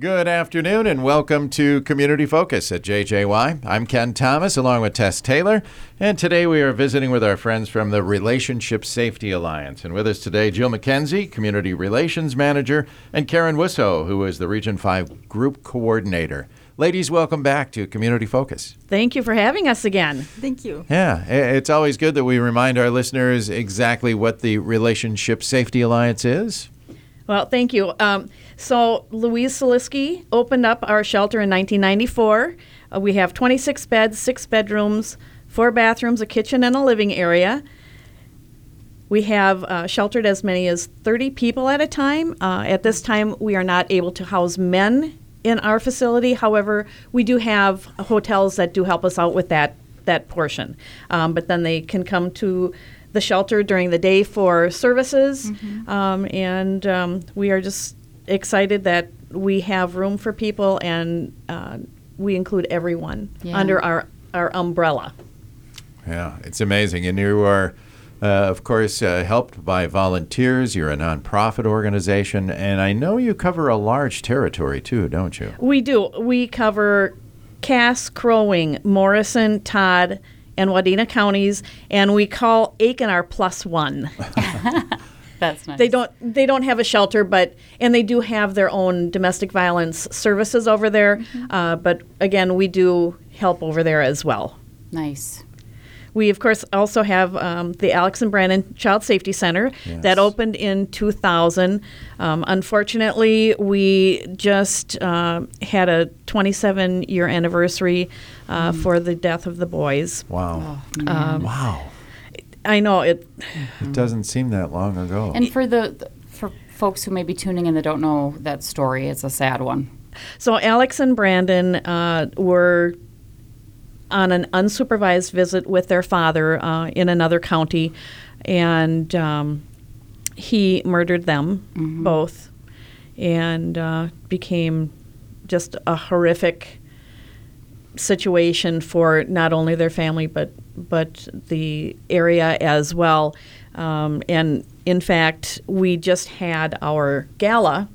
Good afternoon and welcome to Community Focus at JJY. I'm Ken Thomas along with Tess Taylor, and today we are visiting with our friends from the Relationship Safety Alliance. And with us today, Jill McKenzie, Community Relations Manager, and Karen Wussow, who is the Region 5 Group Coordinator. Ladies, welcome back to Community Focus. Thank you for having us again. Thank you. Yeah, it's always good that we remind our listeners exactly what the Relationship Safety Alliance is. Well, thank you. Um, so, Louise Soliski opened up our shelter in 1994. Uh, we have 26 beds, six bedrooms, four bathrooms, a kitchen, and a living area. We have uh, sheltered as many as 30 people at a time. Uh, at this time, we are not able to house men in our facility. However, we do have hotels that do help us out with that that portion. Um, but then they can come to the shelter during the day for services, um, and um, we are just excited that we have room for people and uh, we include everyone Yeah. under our our umbrella. Yeah, it's amazing. And you are, uh, of course, uh, helped by volunteers. You're a nonprofit organization. And I know you cover a large territory too, don't you? We do. We cover Cass, Crow Wing, Morrison, Todd, and Wadena counties, and we call Aitkin our plus one. That's nice. They don't they don't have a shelter, but and they do have their own domestic violence services over there. Uh, but again, we do help over there as well. Nice. We, of course, also have um, the Alex and Brandon Child Safety Center Yes. that opened in 2000. Um, unfortunately, we just uh, had a 27 year anniversary uh, for the death of the boys. Wow. Oh, man. wow. I know it. It doesn't seem that long ago. and for the the- for folks who may be tuning in that don't know that story, it's a sad one. So, Alex and Brandon uh, were on an unsupervised visit with their father uh, in another county, and um, he murdered them both and uh, became just a horrific situation for not only their family but but the area as well. Um, and in fact, we just had our gala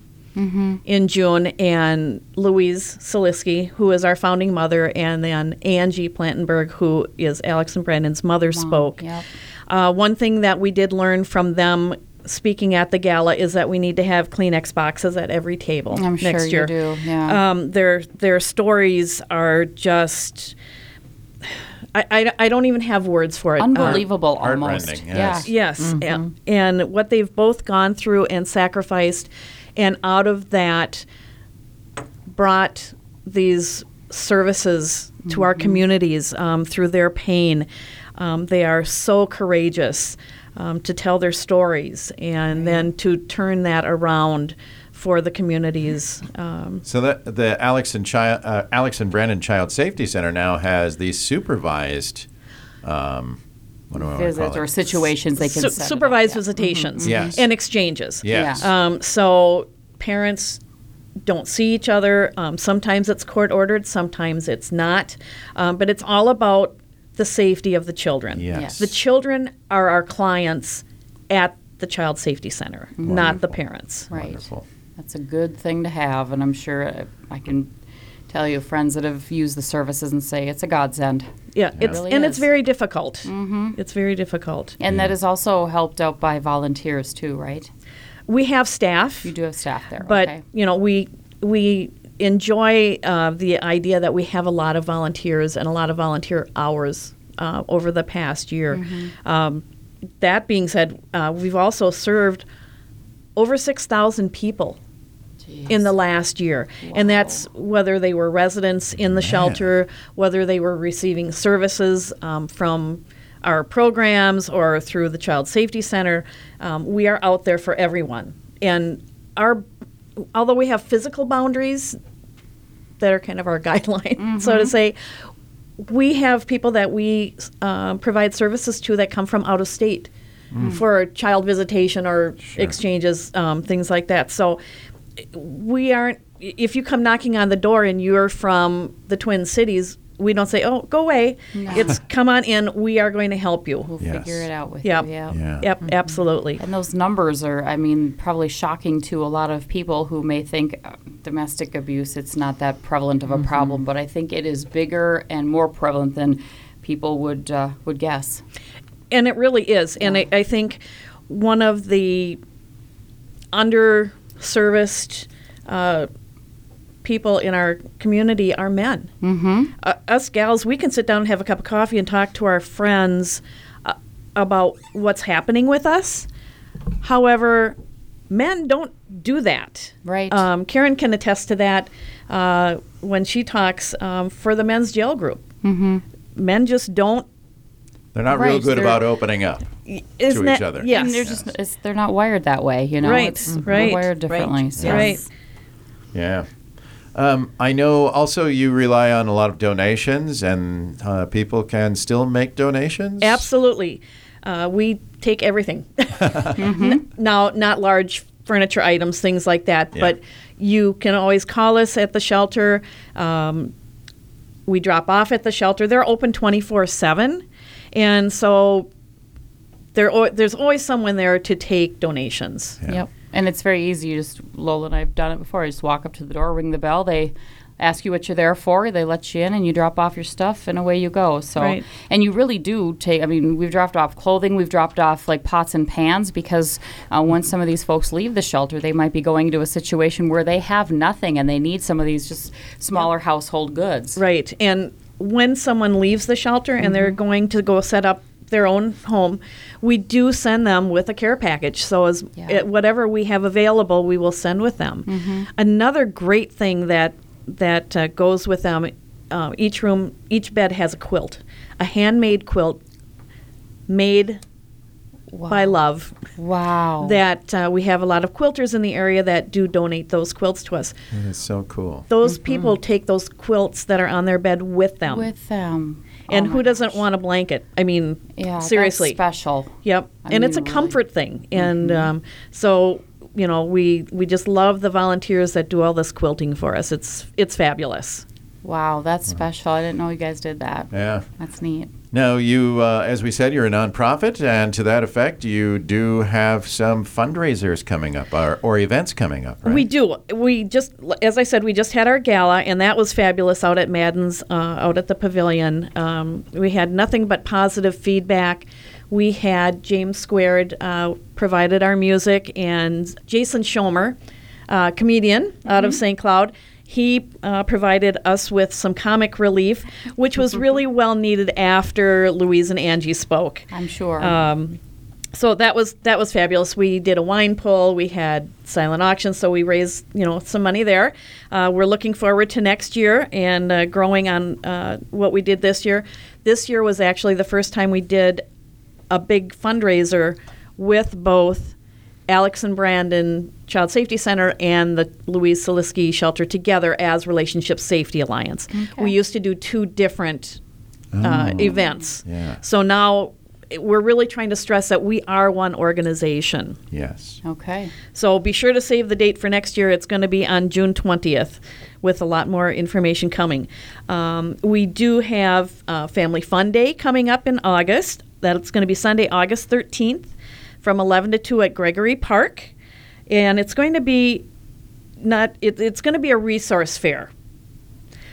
in June, and Louise Soliski, who is our founding mother, and then Angie Plantenberg, who is Alex and Brandon's mother, spoke. yep. Uh, one thing that we did learn from them speaking at the gala is that we need to have Kleenex boxes at every table I'm sure next you year. do, yeah. Um, their their stories are just. I, I, I don't even have words for it. Uh, Unbelievable, almost. heartrending, Yeah. yes. Yes, a- and, what they've both gone through and sacrificed, and out of that, brought these services to our communities um, through their pain. Um, they are so courageous um, to tell their stories and then to turn that around for the communities. Um, so that the Alex and Child, uh, Alex and Brandon Child Safety Center now has these supervised. Um, what do I want to Visits or situations they can su- set it up, yeah. visitations Yes. and exchanges. Yes. Um, so parents don't see each other. Um, sometimes it's court ordered, sometimes it's not. Um, but it's all about the safety of the children. Yes. Yes. The children are our clients at the Child Safety Center, not the parents. Right. Wonderful. That's a good thing to have, and I'm sure uh, I can tell you friends that have used the services and say it's a godsend. Yeah, it's, really and it's very difficult. Mm-hmm. It's very difficult. And that is also helped out by volunteers too, right? We have staff. You do have staff there, but okay? you know we we enjoy uh, the idea that we have a lot of volunteers and a lot of volunteer hours uh, over the past year. Mm-hmm. Um, that being said, uh, we've also served over six thousand people in the last year. And that's whether they were residents in the shelter, whether they were receiving services um, from our programs or through the Child Safety Center. Um, we are out there for everyone. And our, although we have physical boundaries that are kind of our guideline, so to say, we have people that we uh, provide services to that come from out of state for child visitation or exchanges, um, things like that. So we aren't. If you come knocking on the door and you're from the Twin Cities, we don't say, "Oh, go away." It's come on in. We are going to help you. We'll Yes. figure it out with Yep. you. Yeah. Yeah. Yep, absolutely. And those numbers are, I mean, probably shocking to a lot of people who may think uh, domestic abuse, it's not that prevalent of a problem, but I think it is bigger and more prevalent than people would uh, would guess. and it really is. And I, I think one of the underserviced uh, people in our community are men. Mm-hmm. Uh, us gals, we can sit down and have a cup of coffee and talk to our friends uh, about what's happening with us. However, men don't do that. Right. Um, Karen can attest to that uh, when she talks um, for the men's jail group. Mm-hmm. Men just don't. They're not real good they're- about opening up. Isn't each that- other. Yes. And they're just it's, they're not wired that way, you know. Right, It's, we're right, wired differently. right, so. right. Yeah. Um, I know also you rely on a lot of donations, and uh, people can still make donations. Absolutely. Uh, we take everything. N- now, not large furniture items, things like that, Yeah. but you can always call us at the shelter. Um, we drop off at the shelter. They're open 24 7. And so there, there's always someone there to take donations. Yeah. Yep. And it's very easy. You just Lola and I've done it before. You just walk up to the door, ring the bell. They ask you what you're there for. They let you in, and you drop off your stuff, and away you go. So, Right. and you really do take. I mean, we've dropped off clothing. We've dropped off like pots and pans because uh, once some of these folks leave the shelter, they might be going to a situation where they have nothing, and they need some of these just smaller household goods. Right. And when someone leaves the shelter and they're going to go set up their own home, we do send them with a care package. So as Yeah. it, whatever we have available, we will send with them. Another great thing that that uh, goes with them, uh, each room, each bed has a quilt, a handmade quilt made by love. Wow. That uh, we have a lot of quilters in the area that do donate those quilts to us. That is so cool. Those people take those quilts that are on their bed with them. with them. And Oh who doesn't gosh. want a blanket? I mean, Yeah, that's seriously. special. Yep. I and it's a mean, really. comfort thing. And um, so, you know, we we just love the volunteers that do all this quilting for us. It's it's fabulous. Wow, that's special. I didn't know you guys did that. Yeah. That's neat. Now, you, uh, as we said, you're a nonprofit, and to that effect, you do have some fundraisers coming up or, or events coming up, right? We do. We just, as I said, we just had our gala, and that was fabulous out at Madden's, uh, out at the pavilion. Um, we had nothing but positive feedback. We had James Squared uh, provided our music, and Jason Schomer, uh, comedian out of St. Cloud, he uh, provided us with some comic relief, which was really well needed after Louise and Angie spoke. I'm sure. Um, so that was that was fabulous. We did a wine pull. We had silent auction, so we raised you know some money there. Uh, we're looking forward to next year and uh, growing on uh, what we did this year. This year was actually the first time we did a big fundraiser with both Alex and Brandon Child Safety Center and the Louise Saliski Shelter together as Relationship Safety Alliance. We used to do two different uh, events. yeah. So now eh, we're really trying to stress that we are one organization. Yes. okay. So be sure to save the date for next year. It's going to be on June 20th with a lot more information coming. Um, we do have uh, Family Fun Day coming up in August. That's going to be Sunday, August 13th from 11 to 2 at Gregory Park. And it's going to be not it, it's going to be a resource fair.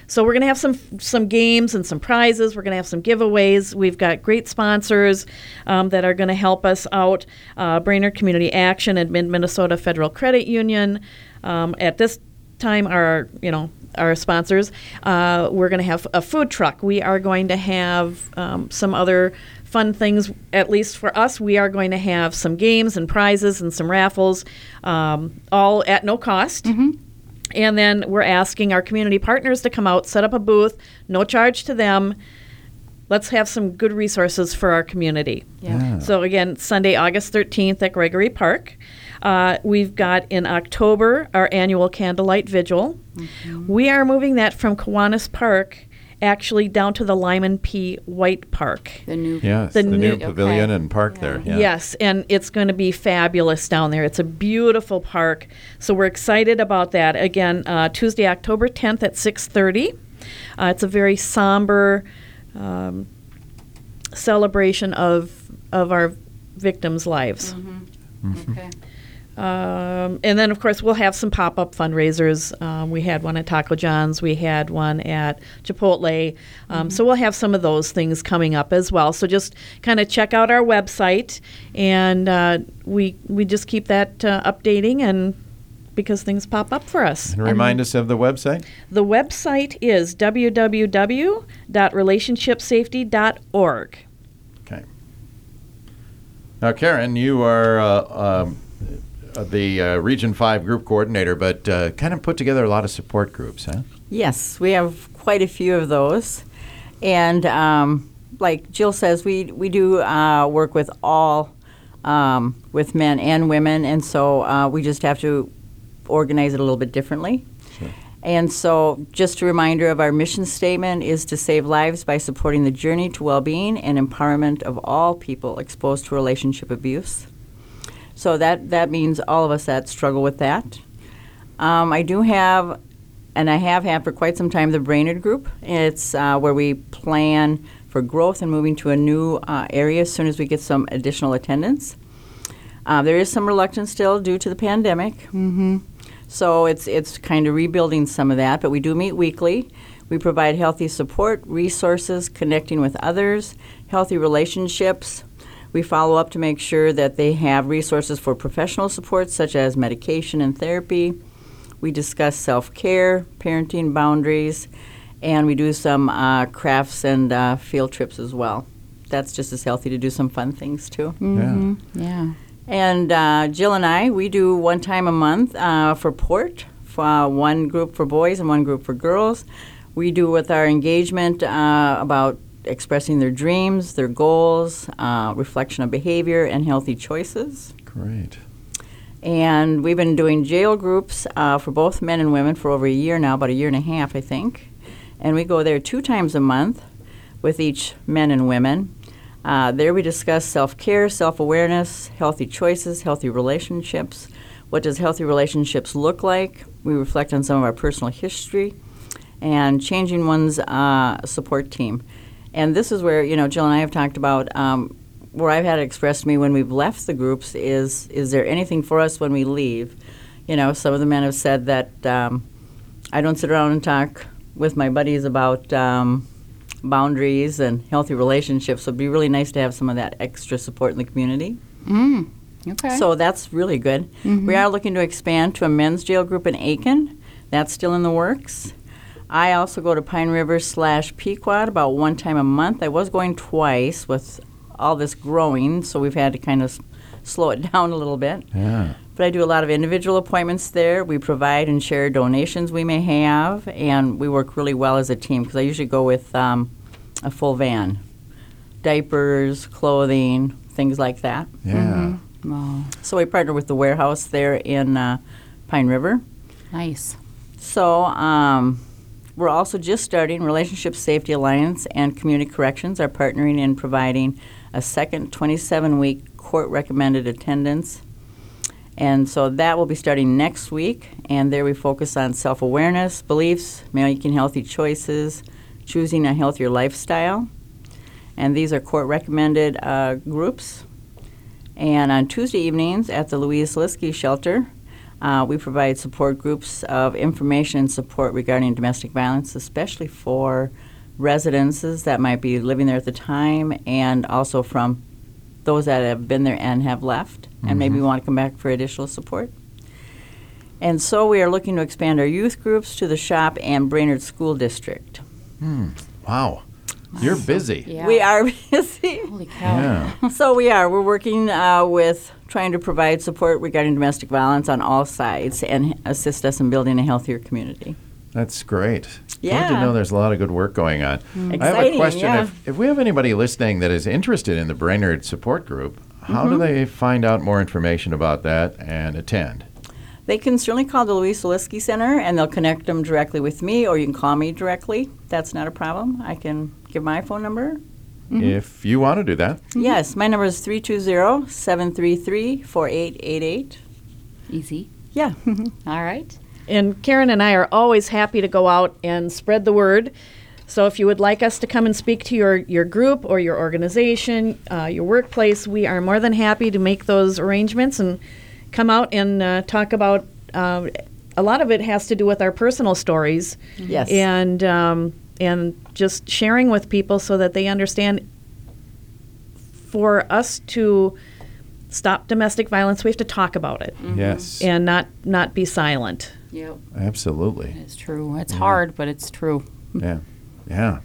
So we're going to have some some games and some prizes. We're going to have some giveaways. We've got great sponsors um, that are going to help us out. Uh, Brainerd Community Action and Mid Minnesota Federal Credit Union. Um, at this time, are you know our sponsors. Uh, we're going to have a food truck. We are going to have um, some other fun things. At least for us, we are going to have some games and prizes and some raffles, um, all at no cost. And then we're asking our community partners to come out, set up a booth, no charge to them. Let's have some good resources for our community. Yeah. So, again, Sunday, August 13th at Gregory Park. Uh, we've got in October our annual candlelight vigil. We are moving that from Kiwanis Park actually down to the Lyman P. White Park. The new. Yes. The The, new new- pavilion okay. and park there. Yeah. Yes, and it's going to be fabulous down there. It's a beautiful park, so we're excited about that. Again, uh, Tuesday, October 10th at 6:30. Uh, it's a very somber um, celebration of of our victims' lives. Okay. Um, and then, of course, we'll have some pop up fundraisers. Um, we had one at Taco John's, we had one at Chipotle. Um, So we'll have some of those things coming up as well. So just kind of check out our website, and uh, we we just keep that uh, updating and. Because things pop up for us. And remind us of the website. The website is www.relationshipsafety.org. Okay. Now, Karen, you are uh, um, uh, the uh, Region 5 group coordinator, but uh, kind of put together a lot of support groups, huh? Yes, we have quite a few of those. And um, like Jill says, we, we do uh, work with all, um, with men and women, and so uh, we just have to organize it a little bit differently. And so, just a reminder of our mission statement is to save lives by supporting the journey to well being and empowerment of all people exposed to relationship abuse. So, that, that means all of us that struggle with that. Um, I do have and I have had for quite some time the Brainerd Group. It's uh, where we plan for growth and moving to a new uh, area as soon as we get some additional attendance. Uh, there is some reluctance still due to the pandemic. Mm-hmm. So it's it's kind of rebuilding some of that, but we do meet weekly. We provide healthy support, resources, connecting with others, healthy relationships. We follow up to make sure that they have resources for professional support, such as medication and therapy. We discuss self care, parenting boundaries, and we do some uh, crafts and uh, field trips as well. That's just as healthy to do some fun things too. Mm-hmm. Yeah. And uh, Jill and I, we do one time a month uh, for Port, for, uh, one group for boys and one group for girls. We do with our engagement uh, about expressing their dreams, their goals, uh, reflection of behavior, and healthy choices. Great. And we've been doing jail groups uh, for both men and women for over a year now, about a year and a half, I think. And we go there two times a month with each men and women. Uh, there we discuss self care, self awareness, healthy choices, healthy relationships. What does healthy relationships look like? We reflect on some of our personal history and changing one's uh, support team. And this is where, you know, Jill and I have talked about um, where I've had it expressed to me when we've left the groups is is there anything for us when we leave? You know, some of the men have said that um, I don't sit around and talk with my buddies about um, boundaries and healthy relationships. So it'd be really nice to have some of that extra support in the community. Mm. Okay. So that's really good. We are looking to expand to a men's jail group in Aitkin. That's still in the works. I also go to Pine River slash Pequot about one time a month. I was going twice with all this growing, so we've had to kind of s- slow it down a little bit. Yeah. But I do a lot of individual appointments there. We provide and share donations we may have, and we work really well as a team because I usually go with um, a full van diapers, clothing, things like that. Yeah. Wow. So we partner with the warehouse there in uh, Pine River. Nice. So um, we're also just starting Relationship Safety Alliance and Community Corrections are partnering in providing a second 27-week court-recommended attendance. And so that will be starting next week, and there we focus on self-awareness, beliefs, making healthy choices, choosing a healthier lifestyle. And these are court-recommended uh, groups. And on Tuesday evenings at the Louise Liskey Shelter, uh, we provide support groups of information and support regarding domestic violence, especially for residences that might be living there at the time and also from those that have been there and have left and maybe want to come back for additional support. And so we are looking to expand our youth groups to the shop and Brainerd School District. Wow. You're busy. Yeah. We are busy. Holy cow. Yeah. So we are. We're working uh, with trying to provide support regarding domestic violence on all sides and assist us in building a healthier community. That's great. Glad to know there's a lot of good work going on. Exciting, I have a question. yeah. If, if we have anybody listening that is interested in the Brainerd support group, how Mm-hmm. do they find out more information about that and attend? They can certainly call the Louise Zaleski Center and they'll connect them directly with me, or you can call me directly. That's not a problem. I can give my phone number. If you want to do that. Yes, my number is 320 733 4888. Easy. Yeah. All right. And Karen and I are always happy to go out and spread the word. So if you would like us to come and speak to your, your group or your organization, uh, your workplace, we are more than happy to make those arrangements and come out and uh, talk about. Uh, a lot of it has to do with our personal stories, Yes. and um, and just sharing with people so that they understand. For us to stop domestic violence, we have to talk about it Yes. and not not be silent. Yep. Absolutely. It's true. It's hard, but it's true. Yeah. Yeah.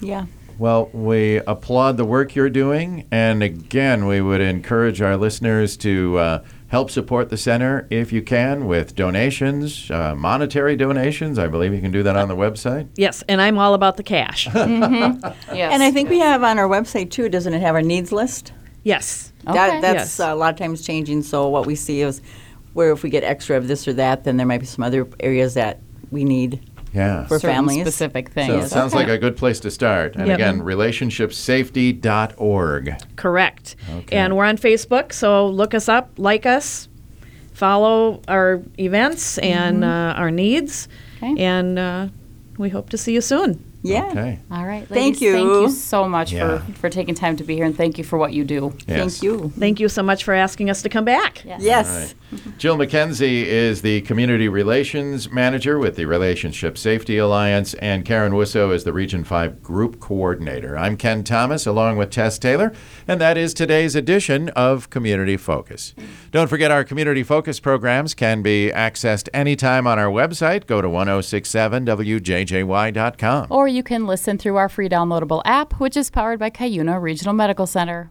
Yeah. Well, we applaud the work you're doing. And again, we would encourage our listeners to uh, help support the center if you can with donations, uh, monetary donations. I believe you can do that on the website. Yes, and I'm all about the cash. Yes. And I think we have on our website too, doesn't it have our needs list? yes. Okay. That, that's Yes. a lot of times changing. So what we see is where if we get extra of this or that, then there might be some other areas that we need Yeah. for Certain families. specific So things. it sounds like a good place to start. And Yep. again, relationshipsafety.org. Correct. Okay. And we're on Facebook, so look us up, like us, follow our events and uh, our needs, Okay. and uh, we hope to see you soon. Yeah. Okay. All right. Thank ladies, Thank you. you so much Yeah. for, for taking time to be here, and thank you for what you do. Yes. Thank you. Thank you so much for asking us to come back. Yes. All right. Jill McKenzie is the Community Relations Manager with the Relationship Safety Alliance, and Karen Wussow is the Region 5 Group Coordinator. I'm Ken Thomas along with Tess Taylor, and that is today's edition of Community Focus. Don't forget our Community Focus programs can be accessed anytime on our website. Go to 1067wjjy.com. Or you can listen through our free downloadable app, which is powered by Cuyuna Regional Medical Center.